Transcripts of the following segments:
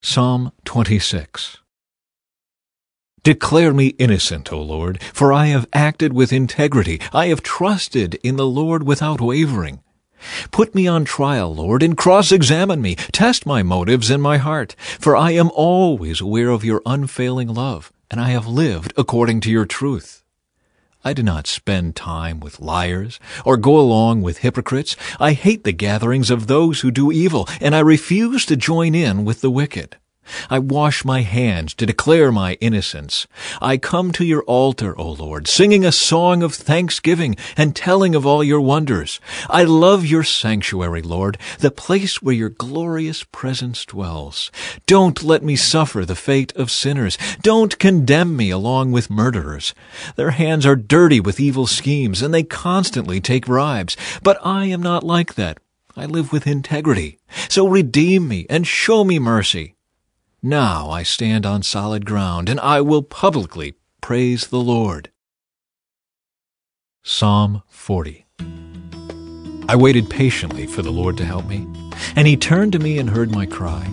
Psalm 26 Declare me innocent, O Lord, for I have acted with integrity. I have trusted in the Lord without wavering. Put me on trial, Lord, and cross-examine me. Test my motives and my heart, for I am always aware of your unfailing love, and I have lived according to your truth. I do not spend time with liars or go along with hypocrites. I hate the gatherings of those who do evil, and I refuse to join in with the wicked. I wash my hands to declare my innocence. I come to your altar, O Lord, singing a song of thanksgiving and telling of all your wonders. I love your sanctuary, Lord, the place where your glorious presence dwells. Don't let me suffer the fate of sinners. Don't condemn me along with murderers. Their hands are dirty with evil schemes, and they constantly take bribes. But I am not like that. I live with integrity. So redeem me and show me mercy. Now I stand on solid ground, and I will publicly praise the Lord. Psalm 40 I waited patiently for the Lord to help me, and he turned to me and heard my cry.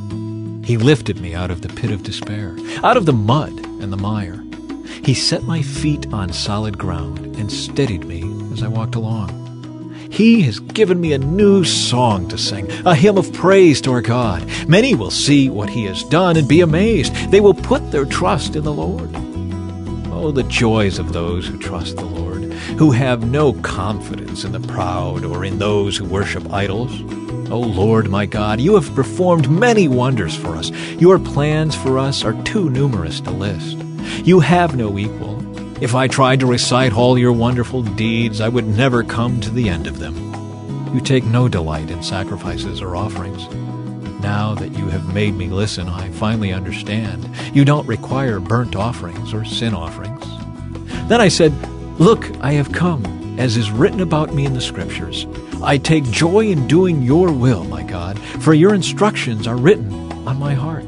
He lifted me out of the pit of despair, out of the mud and the mire. He set my feet on solid ground and steadied me as I walked along. He has given me a new song to sing, a hymn of praise to our God. Many will see what He has done and be amazed. They will put their trust in the Lord. Oh, the joys of those who trust the Lord, who have no confidence in the proud or in those who worship idols. Oh Lord my God, you have performed many wonders for us. Your plans for us are too numerous to list. You have no equal. If I tried to recite all your wonderful deeds, I would never come to the end of them. You take no delight in sacrifices or offerings. Now that you have made me listen, I finally understand. You don't require burnt offerings or sin offerings. Then I said, Look, I have come, as is written about me in the Scriptures. I take joy in doing your will, my God, for your instructions are written on my heart.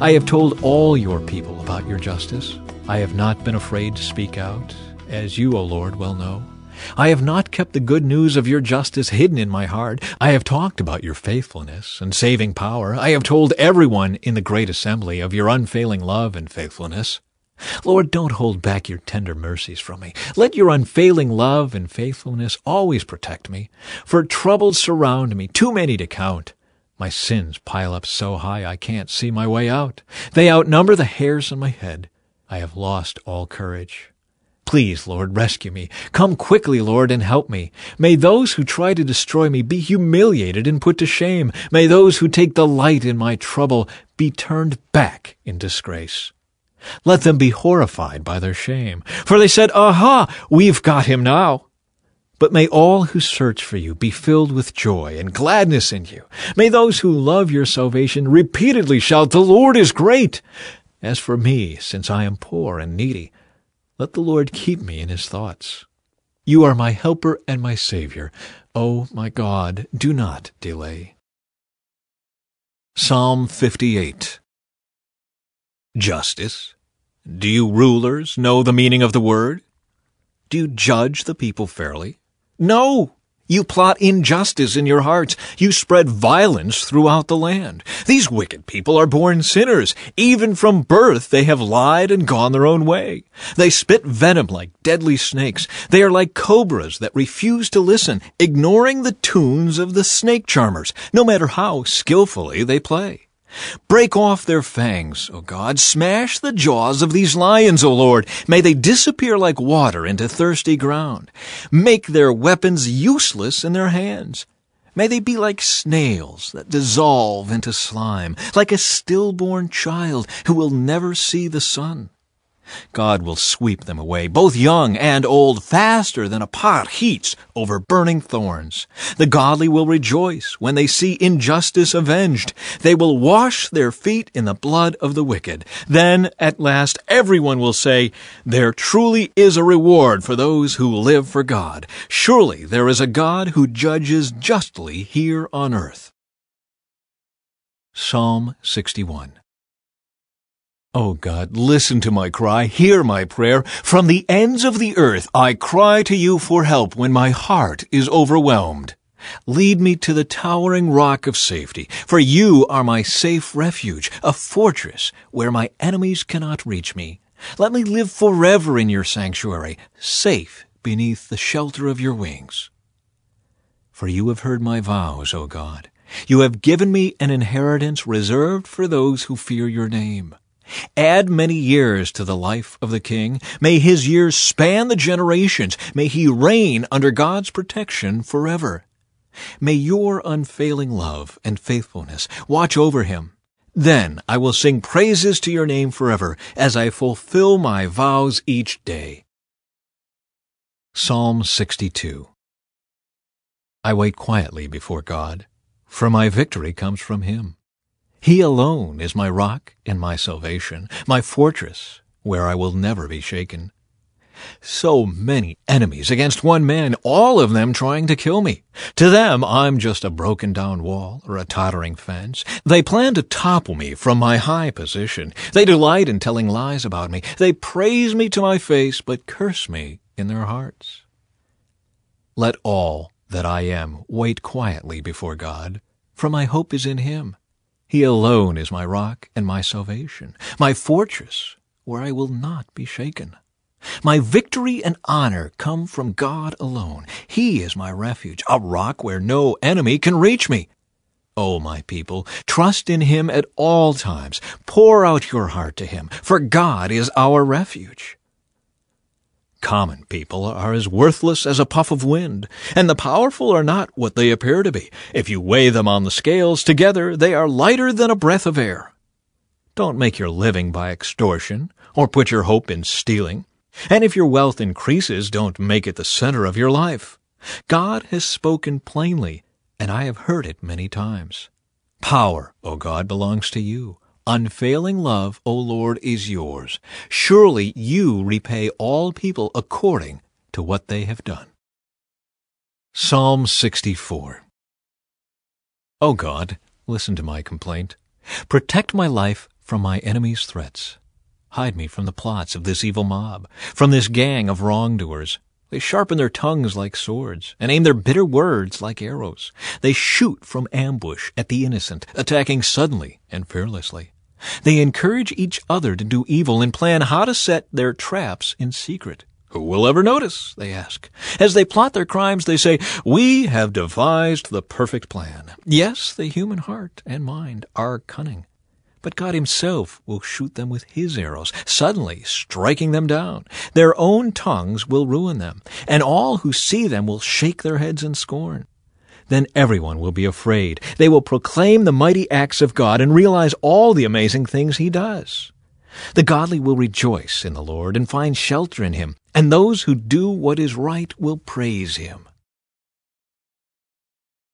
I have told all your people about your justice. I have not been afraid to speak out, as you, O Lord, well know. I have not kept the good news of your justice hidden in my heart. I have talked about your faithfulness and saving power. I have told everyone in the great assembly of your unfailing love and faithfulness. Lord, don't hold back your tender mercies from me. Let your unfailing love and faithfulness always protect me, for troubles surround me, too many to count. My sins pile up so high I can't see my way out. They outnumber the hairs on my head. I have lost all courage. Please, Lord, rescue me. Come quickly, Lord, and help me. May those who try to destroy me be humiliated and put to shame. May those who take delight in my trouble be turned back in disgrace. Let them be horrified by their shame. For they said, Aha, we've got him now. But may all who search for you be filled with joy and gladness in you. May those who love your salvation repeatedly shout, The Lord is great. As for me, since I am poor and needy, let the Lord keep me in his thoughts. You are my helper and my Savior. O oh, my God, do not delay. Psalm 58 Justice. Do you rulers know the meaning of the word? Do you judge the people fairly? No! You plot injustice in your hearts. You spread violence throughout the land. These wicked people are born sinners. Even from birth they have lied and gone their own way. They spit venom like deadly snakes. They are like cobras that refuse to listen, ignoring the tunes of the snake charmers, no matter how skillfully they play. Break off their fangs, O God. Smash the jaws of these lions, O Lord. May they disappear like water into thirsty ground. Make their weapons useless in their hands. May they be like snails that dissolve into slime, like a stillborn child who will never see the sun. God will sweep them away, both young and old, faster than a pot heats over burning thorns. The godly will rejoice when they see injustice avenged. They will wash their feet in the blood of the wicked. Then, at last, everyone will say, There truly is a reward for those who live for God. Surely there is a God who judges justly here on earth. Psalm 61 O God, listen to my cry, hear my prayer. From the ends of the earth I cry to you for help when my heart is overwhelmed. Lead me to the towering rock of safety, for you are my safe refuge, a fortress where my enemies cannot reach me. Let me live forever in your sanctuary, safe beneath the shelter of your wings. For you have heard my vows, O God. You have given me an inheritance reserved for those who fear your name. Add many years to the life of the king. May his years span the generations. May he reign under God's protection forever. May your unfailing love and faithfulness watch over him. Then I will sing praises to your name forever as I fulfill my vows each day. Psalm 62 I wait quietly before God, for my victory comes from him. He alone is my rock and my salvation, my fortress, where I will never be shaken. So many enemies against one man, all of them trying to kill me. To them, I'm just a broken down wall or a tottering fence. They plan to topple me from my high position. They delight in telling lies about me. They praise me to my face, but curse me in their hearts. Let all that I am wait quietly before God, for my hope is in Him. He alone is my rock and my salvation, my fortress where I will not be shaken. My victory and honor come from God alone. He is my refuge, a rock where no enemy can reach me. O oh, my people, trust in Him at all times. Pour out your heart to Him, for God is our refuge. Common people are as worthless as a puff of wind, and the powerful are not what they appear to be. If you weigh them on the scales together, they are lighter than a breath of air. Don't make your living by extortion, or put your hope in stealing. And if your wealth increases, don't make it the center of your life. God has spoken plainly, and I have heard it many times. Power, O God, belongs to you. Unfailing love, O Lord, is yours. Surely you repay all people according to what they have done. Psalm 64 O God, listen to my complaint. Protect my life from my enemies' threats. Hide me from the plots of this evil mob, from this gang of wrongdoers. They sharpen their tongues like swords, and aim their bitter words like arrows. They shoot from ambush at the innocent, attacking suddenly and fearlessly. They encourage each other to do evil and plan how to set their traps in secret. Who will ever notice? They ask. As they plot their crimes, they say, We have devised the perfect plan. Yes, the human heart and mind are cunning. But God Himself will shoot them with His arrows, suddenly striking them down. Their own tongues will ruin them, and all who see them will shake their heads in scorn. Then everyone will be afraid. They will proclaim the mighty acts of God and realize all the amazing things He does. The godly will rejoice in the Lord and find shelter in Him, and those who do what is right will praise Him.